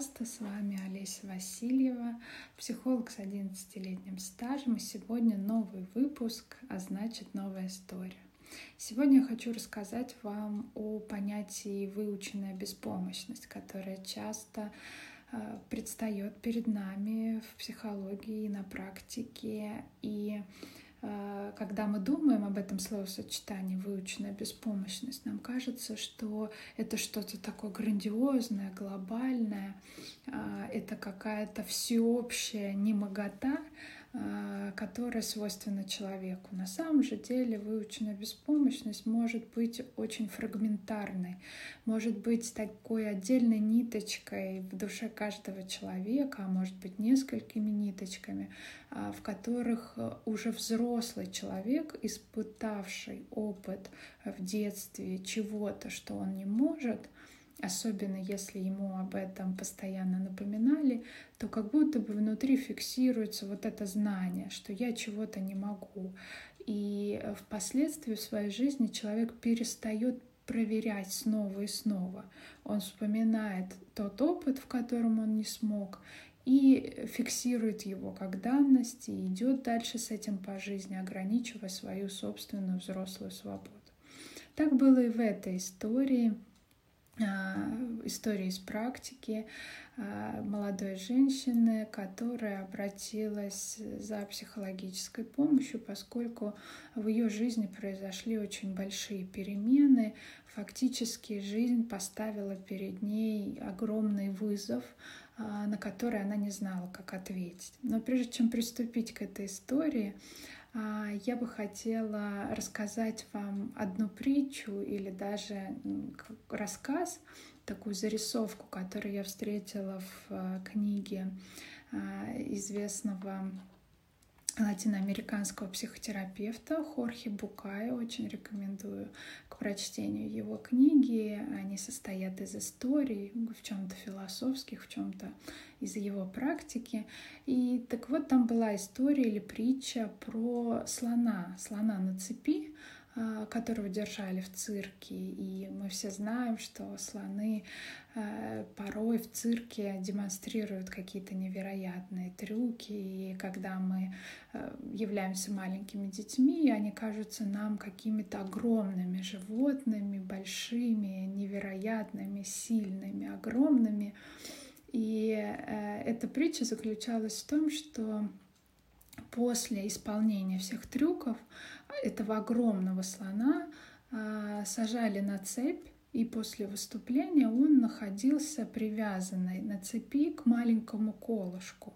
подкаста. С вами Олеся Васильева, психолог с 11-летним стажем. И сегодня новый выпуск, а значит новая история. Сегодня я хочу рассказать вам о понятии выученная беспомощность, которая часто э, предстает перед нами в психологии, на практике. И Э, когда мы думаем об этом словосочетании «выученная беспомощность», нам кажется, что это что-то такое грандиозное, глобальное, э, это какая-то всеобщая немогота, которая свойственна человеку. На самом же деле выученная беспомощность может быть очень фрагментарной, может быть такой отдельной ниточкой в душе каждого человека, а может быть несколькими ниточками, а, в которых уже взрослый человек, испытавший опыт в детстве чего-то, что он не может, особенно если ему об этом постоянно напоминали, то как будто бы внутри фиксируется вот это знание, что я чего-то не могу. И впоследствии в своей жизни человек перестает проверять снова и снова. Он вспоминает тот опыт, в котором он не смог, и фиксирует его как данность и идет дальше с этим по жизни, ограничивая свою собственную взрослую свободу. Так было и в этой истории – а, истории из практики а, молодой женщины, которая обратилась за психологической помощью, поскольку в ее жизни произошли очень большие перемены. Фактически жизнь поставила перед ней огромный вызов, а, на который она не знала, как ответить. Но прежде чем приступить к этой истории, я бы хотела рассказать вам одну притчу или даже рассказ, такую зарисовку, которую я встретила в а, книге а, известного латиноамериканского психотерапевта Хорхе Букая. Очень рекомендую к прочтению его книги. Они состоят из историй, в чем-то философских, в чем-то из его практики. И так вот там была история или притча про слона, слона на цепи, которого держали в цирке. И мы все знаем, что слоны а, порой в цирке демонстрируют какие-то невероятные трюки. И когда мы а, являемся маленькими детьми, они кажутся нам какими-то огромными животными, большими, невероятными, сильными, огромными. И э, эта притча заключалась в том, что после исполнения всех трюков этого огромного слона а, сажали на цепь, и после выступления он находился привязанный на цепи к маленькому колышку.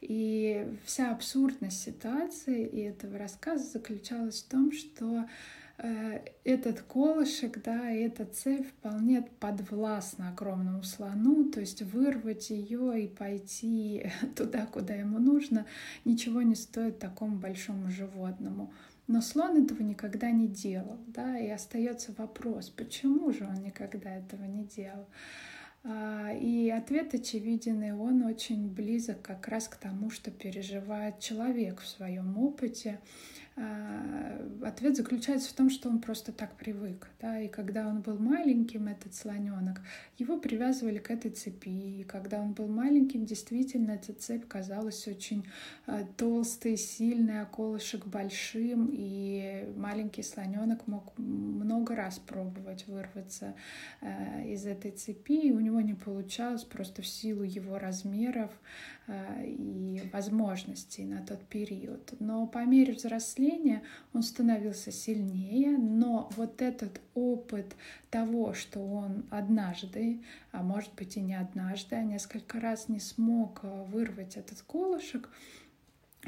И вся абсурдность ситуации и этого рассказа заключалась в том, что Э, этот колышек, да, эта цепь вполне подвластна огромному слону, то есть вырвать ее и пойти туда, куда ему нужно, ничего не стоит такому большому животному. Но слон этого никогда не делал, да, и остается вопрос, почему же он никогда этого не делал. А, и ответ очевиден, и он очень близок как раз к тому, что переживает человек в своем опыте. А, ответ заключается в том, что он просто так привык. Да? И когда он был маленьким, этот слоненок, его привязывали к этой цепи. И когда он был маленьким, действительно, эта цепь казалась очень а, толстой, сильной, а колышек большим. И маленький слоненок мог много раз пробовать вырваться а, из этой цепи. И у него не получалось просто в силу его размеров и возможностей на тот период. Но по мере взросления взросления он становился сильнее, но вот этот опыт того, что он однажды, а может быть и не однажды, а несколько раз не смог э, вырвать этот колышек,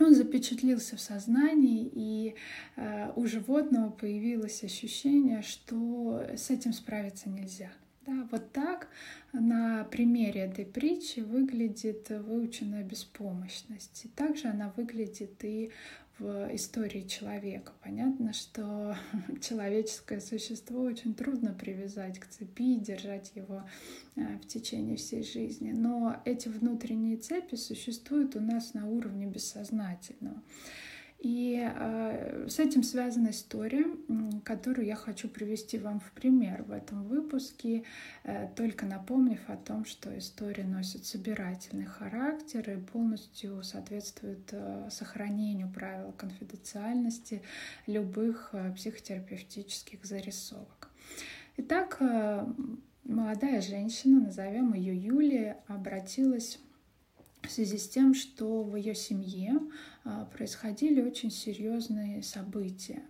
он запечатлился в сознании, и э, у животного появилось ощущение, что с этим справиться нельзя. Да, вот так на примере этой притчи выглядит выученная беспомощность. И также она выглядит и в истории человека. Понятно, что человеческое существо очень трудно привязать к цепи, держать его э, в течение всей жизни. Но эти внутренние цепи существуют у нас на уровне бессознательного. И э, с этим связана история, которую я хочу привести вам в пример в этом выпуске, э, только напомнив о том, что история носит собирательный характер и полностью соответствует э, сохранению правил конфиденциальности любых э, психотерапевтических зарисовок. Итак, э, молодая женщина, назовем ее Юлия, обратилась в связи с тем, что в ее семье а, происходили очень серьезные события.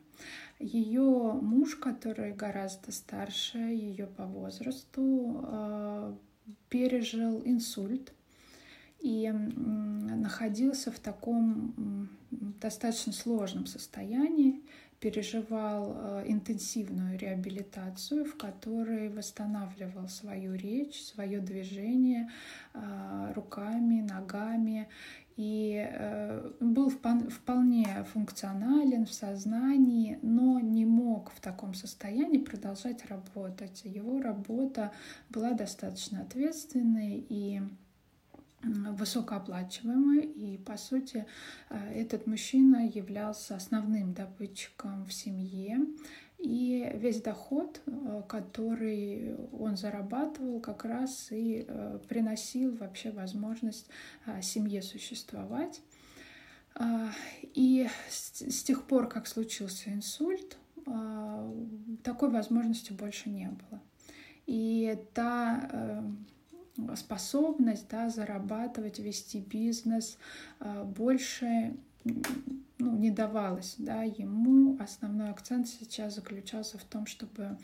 Ее муж, который гораздо старше ее по возрасту, а, пережил инсульт и находился в таком достаточно сложном состоянии, переживал а, интенсивную реабилитацию, в которой восстанавливал свою речь, свое движение руками, ногами и э, был вполне функционален в сознании, но не мог в таком состоянии продолжать работать. Его работа была достаточно ответственной и высокооплачиваемой, и, по сути, э, этот мужчина являлся основным добытчиком в семье, и весь доход, э, который он зарабатывал, как раз и э, приносил вообще возможность семье существовать. А, и с тех пор, как случился инсульт, а, такой возможности больше не было. И та э, способность да, зарабатывать, вести бизнес больше ну, не давалось да, ему. Основной акцент сейчас заключался в том, чтобы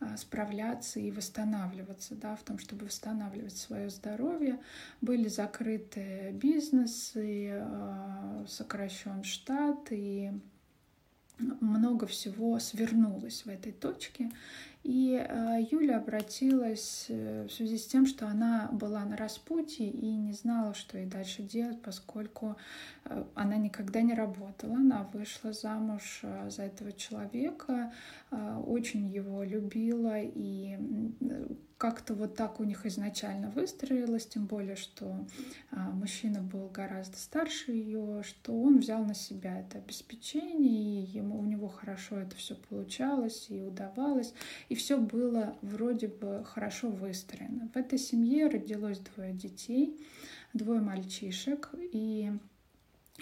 а, справляться и восстанавливаться, да, в том, чтобы восстанавливать свое здоровье. Были закрыты бизнесы, а, сокращен штат, и много всего свернулось в этой точке. И э, Юля обратилась э, в связи с тем, что она была на распутье и не знала, что ей дальше делать, поскольку э, она никогда не работала. Она вышла замуж за этого человека, очень его любила и как-то вот так у них изначально выстроилось, тем более, что а, мужчина был гораздо старше ее, что он взял на себя это обеспечение, и ему, у него хорошо это все получалось и удавалось, и все было вроде бы хорошо выстроено. В этой семье родилось двое детей, двое мальчишек, и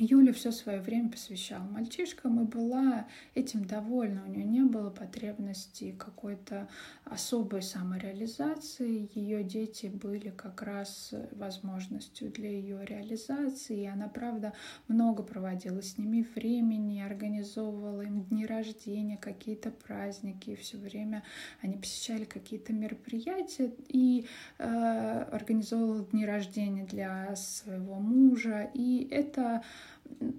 Юля все свое время посвящала мальчишкам и была этим довольна. У нее не было потребности какой-то особой самореализации. Ее дети были как раз возможностью для ее реализации. И она, правда, много проводила с ними времени, организовывала им дни рождения, какие-то праздники. И все время они посещали какие-то мероприятия и э, организовывала дни рождения для своего мужа. И это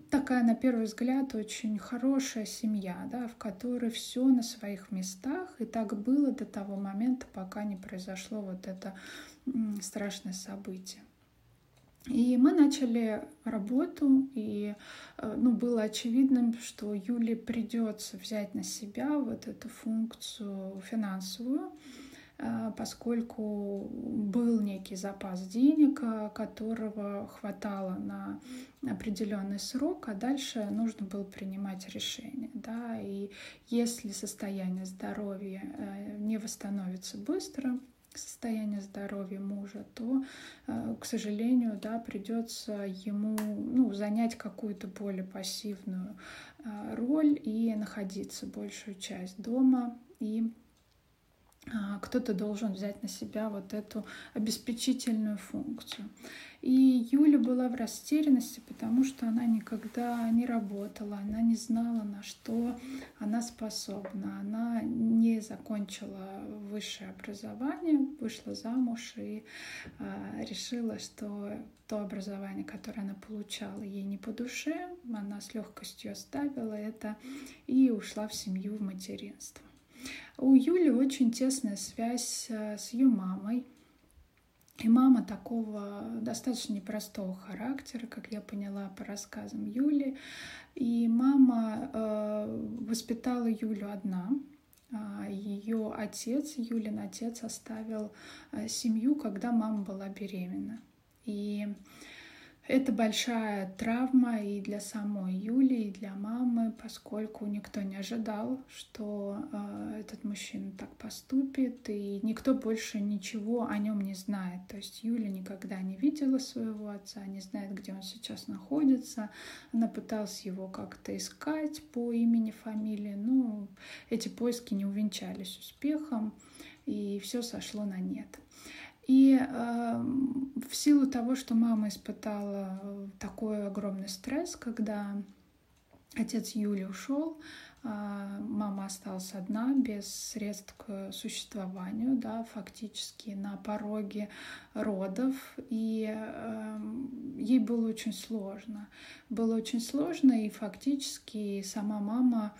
такая, на первый взгляд, очень хорошая семья, да, в которой все на своих местах. И так было до того момента, пока не произошло вот это страшное событие. И мы начали работу, и э, ну, было очевидным, что Юле придется взять на себя вот эту функцию финансовую, поскольку был некий запас денег, э, которого хватало на определенный срок, а дальше нужно было принимать решение. Да? И если состояние здоровья э, не восстановится быстро, состояние здоровья мужа, то, к сожалению, да, придется ему ну, занять какую-то более пассивную роль и находиться большую часть дома и а, кто-то должен взять на себя вот эту обеспечительную функцию. И Юля была в растерянности, потому что она никогда не работала, она не знала, на что она способна. Она не закончила высшее образование, вышла замуж и э, решила, что то образование, которое она получала, ей не по душе. Она с легкостью оставила это и ушла в семью, в материнство. У Юли очень тесная связь э, с ее мамой. И мама такого достаточно непростого характера, как я поняла по рассказам Юли. И мама э, воспитала Юлю одна. А, Ее отец, Юлин отец, оставил э, семью, когда мама была беременна. И это большая травма и для самой Юли, и для мамы, поскольку никто не ожидал, что э, этот мужчина так поступит, и никто больше ничего о нем не знает. То есть Юля никогда не видела своего отца, не знает, где он сейчас находится. Она пыталась его как-то искать по имени, фамилии, но эти поиски не увенчались успехом, и все сошло на нет. И э, в силу того, что мама испытала такой огромный стресс, когда отец Юли ушел, э, мама осталась одна, без средств к существованию, да, фактически на пороге родов, и э, ей было очень сложно. Было очень сложно, и фактически сама мама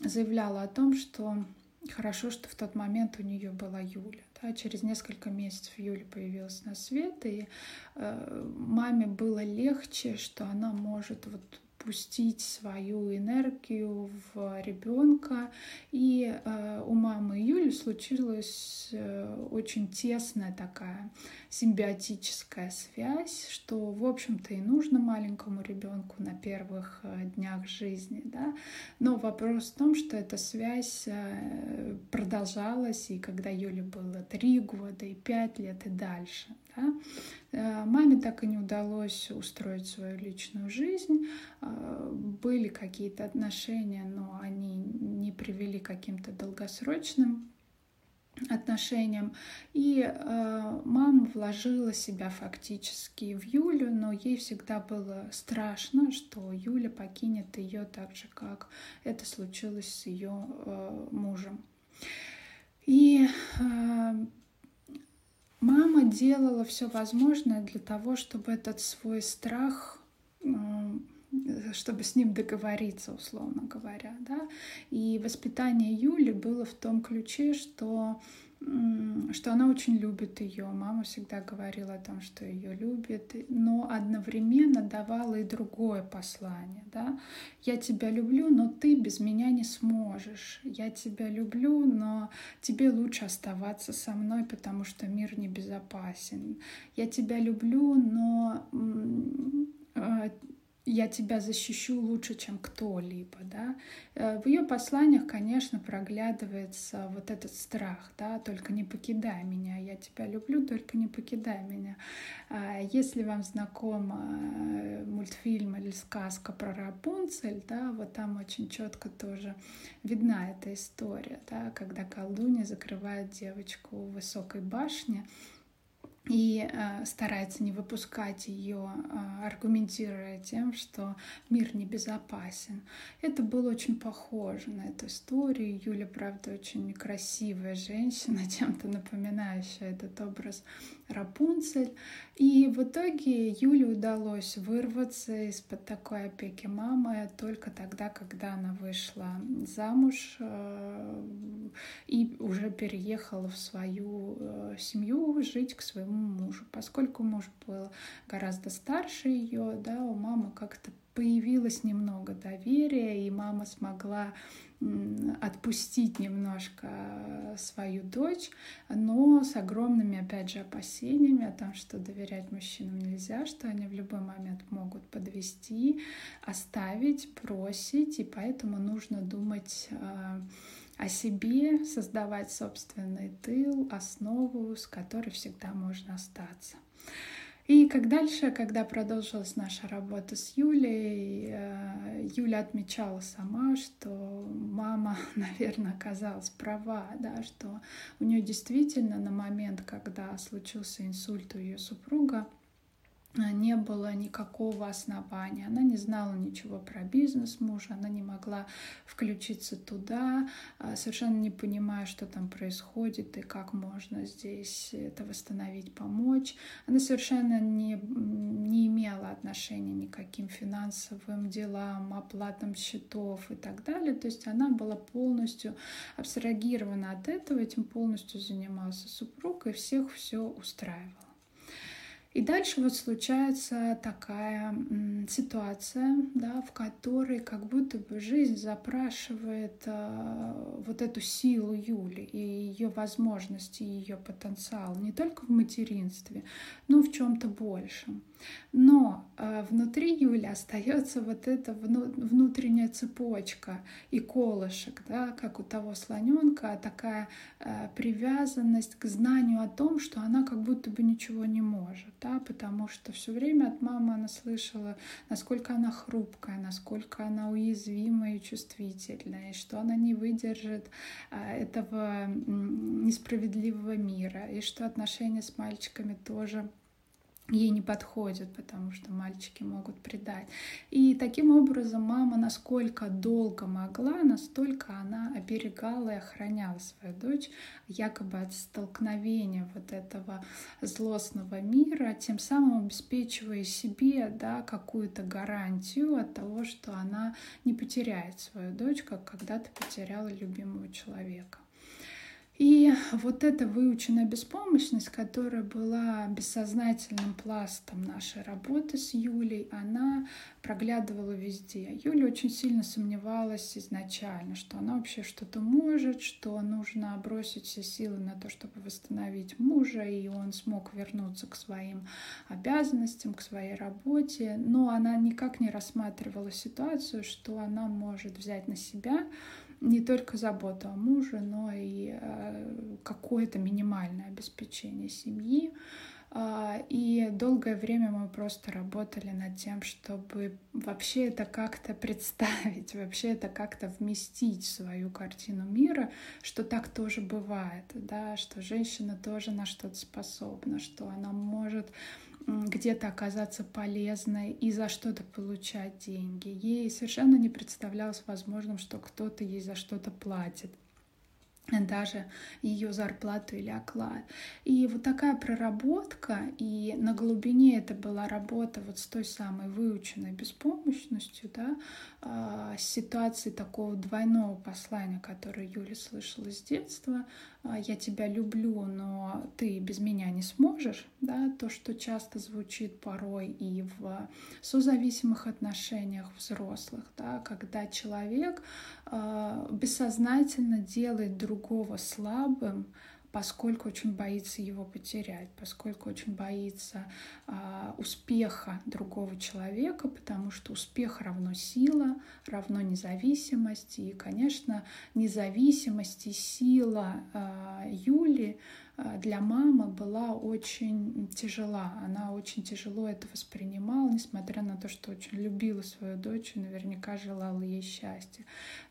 заявляла о том, что хорошо, что в тот момент у нее была Юля. Да, через несколько месяцев Юля появилась на свет, и э, маме было легче, что она может вот пустить свою энергию в ребенка. И э, у мамы Юли случилась э, очень тесная такая симбиотическая связь, что, в общем-то, и нужно маленькому ребенку на первых э, днях жизни. Да? Но вопрос в том, что эта связь продолжалась, и когда Юле было три года, и пять лет, и дальше. Да? Э, маме так и не удалось устроить свою личную жизнь. Э, были какие-то отношения, но они не привели к каким-то долгосрочным отношениям. И э, мама вложила себя фактически в Юлю, но ей всегда было страшно, что Юля покинет ее так же, как это случилось с ее мужем. И э, Мама делала все возможное для того, чтобы этот свой страх чтобы с ним договориться, условно говоря, да. И воспитание Юли было в том ключе, что что она очень любит ее. Мама всегда говорила о том, что ее любит, но одновременно давала и другое послание. Да? Я тебя люблю, но ты без меня не сможешь. Я тебя люблю, но тебе лучше оставаться со мной, потому что мир небезопасен. Я тебя люблю, но а, я тебя защищу лучше, чем кто-либо, да. Э, в ее посланиях, конечно, проглядывается вот этот страх, да, только не покидай меня, я тебя люблю, только не покидай меня. А если вам знаком э, мультфильм или сказка про Рапунцель, да, вот там очень четко тоже видна эта история, да, когда колдунья закрывает девочку в высокой башне, и э, старается не выпускать ее, э, аргументируя тем, что мир небезопасен. Это было очень похоже на эту историю. Юля, правда, очень красивая женщина, чем-то напоминающая этот образ Рапунцель. И в итоге Юле удалось вырваться из-под такой опеки мамы только тогда, когда она вышла замуж э, и уже переехала в свою э, семью жить к своему мужу. Поскольку муж был гораздо старше ее, да, у мамы как-то появилось немного доверия, и мама смогла отпустить немножко свою дочь, но с огромными, опять же, опасениями о том, что доверять мужчинам нельзя, что они в любой момент могут подвести, оставить, бросить, и поэтому нужно думать а, о себе, создавать собственный тыл, основу, с которой всегда можно остаться. И как дальше, когда продолжилась наша работа с Юлей, э, Юля отмечала сама, что мама, наверное, оказалась права, да, что у нее действительно на момент, когда случился инсульт у ее супруга, не было никакого основания. Она не знала ничего про бизнес мужа, она не могла включиться туда, а, совершенно не понимая, что там происходит и как можно здесь это восстановить, помочь. Она совершенно не, не имела отношения ни к каким финансовым делам, оплатам счетов и так далее. То есть она была полностью абстрагирована от этого, этим полностью занимался супруг и всех все устраивал. И дальше вот случается такая ситуация, да, в которой как будто бы жизнь запрашивает э, вот эту силу Юли и ее возможности, и ее потенциал не только в материнстве, но в чем-то большем. Но э, внутри Юли остается вот эта вну, внутренняя цепочка и колышек, да, как у того слоненка, такая э, привязанность к знанию о том, что она как будто бы ничего не может да, потому что все время от мамы она слышала, насколько она хрупкая, насколько она уязвимая и чувствительная, и что она не выдержит а, этого несправедливого мира, и что отношения с мальчиками тоже ей не подходит, потому что мальчики могут предать. И таким образом мама, насколько долго могла, настолько она оберегала и охраняла свою дочь, якобы от столкновения вот этого злостного мира, тем самым обеспечивая себе да, какую-то гарантию от того, что она не потеряет свою дочь, как когда-то потеряла любимого человека. И вот эта выученная беспомощность, которая была бессознательным пластом нашей работы с Юлей, она проглядывала везде. Юля очень сильно сомневалась изначально, что она вообще что-то может, что нужно бросить все силы на то, чтобы восстановить мужа, и он смог вернуться к своим обязанностям, к своей работе. Но она никак не рассматривала ситуацию, что она может взять на себя не только заботу о муже, но и э, какое-то минимальное обеспечение семьи. А, и долгое время мы просто работали над тем, чтобы вообще это как-то представить, вообще это как-то вместить в свою картину мира, что так тоже бывает, да, что женщина тоже на что-то способна, что она может где-то оказаться полезной и за что-то получать деньги. Ей совершенно не представлялось возможным, что кто-то ей за что-то платит даже ее зарплату или оклад. И вот такая проработка, и на глубине это была работа вот с той самой выученной беспомощностью, да, э, ситуации такого двойного послания, которое Юля слышала с детства, а, я тебя люблю, но ты без меня не сможешь, да, то, что часто звучит порой и в созависимых отношениях взрослых, да, когда человек э, бессознательно делает другого слабым, поскольку очень боится его потерять, поскольку очень боится а, успеха другого человека, потому что успех равно сила, равно независимость. И, конечно, независимость и сила а, Юли для мамы была очень тяжела. Она очень тяжело это воспринимала, несмотря на то, что очень любила свою дочь и наверняка желала ей счастья.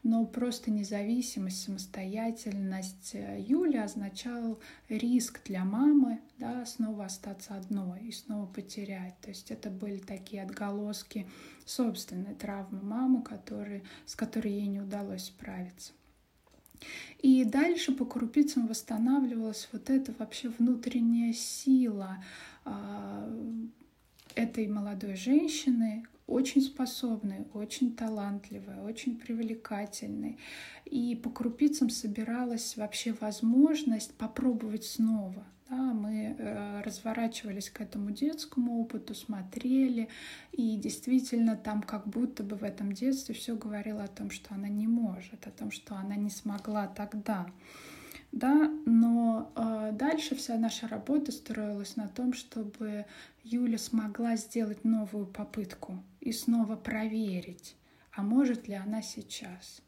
Но просто независимость, самостоятельность э, Юли означал риск для мамы да, снова остаться одной и снова потерять. То есть это были такие отголоски собственной травмы мамы, которые, с которой ей не удалось справиться. И дальше по крупицам восстанавливалась вот эта вообще внутренняя сила а, этой молодой женщины, очень способной, очень талантливой, очень привлекательной. И по крупицам собиралась вообще возможность попробовать снова — да, мы э, разворачивались к этому детскому опыту, смотрели, и действительно там как будто бы в этом детстве все говорило о том, что она не может, о том, что она не смогла тогда. Да, но э, дальше вся наша работа строилась на том, чтобы Юля смогла сделать новую попытку и снова проверить, а может ли она сейчас.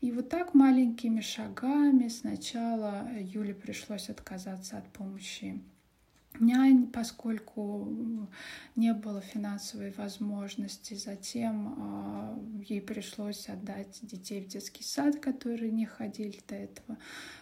И вот так маленькими шагами сначала Юле пришлось отказаться от помощи нянь, поскольку не было финансовой возможности. Затем э, ей пришлось отдать детей в детский сад, которые не ходили до этого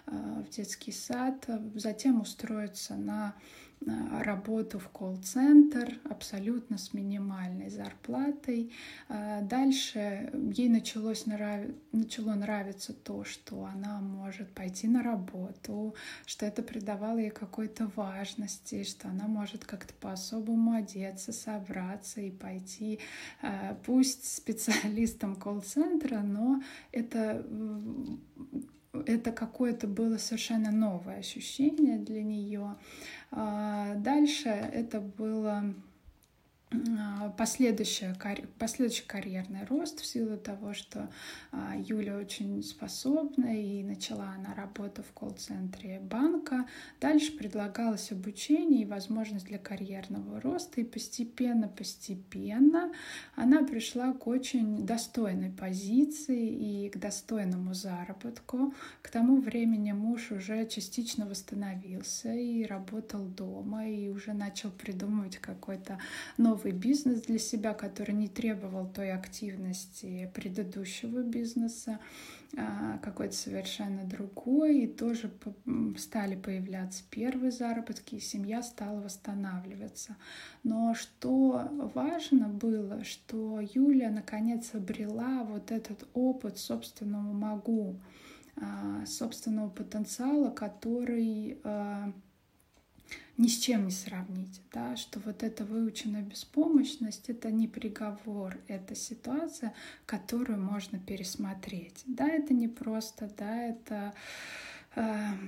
э, в детский сад. Затем устроиться на Э, работу в колл-центр абсолютно с минимальной зарплатой. Э, дальше ей началось нрав... начало нравиться то, что она может пойти на работу, что это придавало ей какой-то важности, что она может как-то по-особому одеться, собраться и пойти, э, пусть специалистом колл-центра, но это это какое-то было совершенно новое ощущение для нее. А, да, дальше это было последующий, последующий карьерный рост в силу того, что а, Юля очень способна и начала она работу в колл-центре банка. Дальше предлагалось обучение и возможность для карьерного роста, и постепенно-постепенно она пришла к очень достойной позиции и к достойному заработку. К тому времени муж уже частично восстановился и работал дома, и уже начал придумывать какой-то новый новый бизнес для себя, который не требовал той активности предыдущего бизнеса, а, какой-то совершенно другой, и тоже стали появляться первые заработки, и семья стала восстанавливаться. Но что важно было, что Юля наконец обрела вот этот опыт собственного могу, а, собственного потенциала, который а, ни с чем не сравнить, да, что вот эта выученная беспомощность — это не приговор, это ситуация, которую можно пересмотреть. Да, это не просто, да, это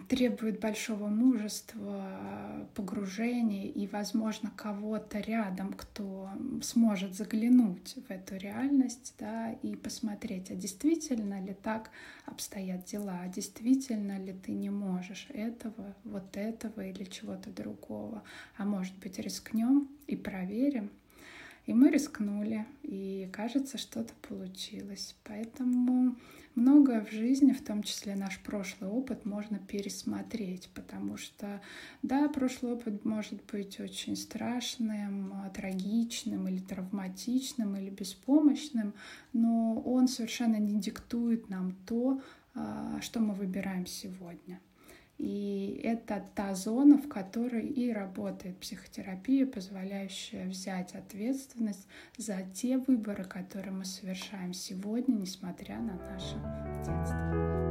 требует большого мужества, погружения и, возможно, кого-то рядом, кто сможет заглянуть в эту реальность да, и посмотреть, а действительно ли так обстоят дела, а действительно ли ты не можешь этого, вот этого или чего-то другого, а может быть рискнем и проверим. И мы рискнули, и кажется, что-то получилось. Поэтому многое в жизни, в том числе наш прошлый опыт, можно пересмотреть, потому что, да, прошлый опыт может быть очень страшным, трагичным или травматичным или беспомощным, но он совершенно не диктует нам то, а, что мы выбираем сегодня. И это та зона, в которой и работает психотерапия, позволяющая взять ответственность за те выборы, которые мы совершаем сегодня, несмотря на наше детство.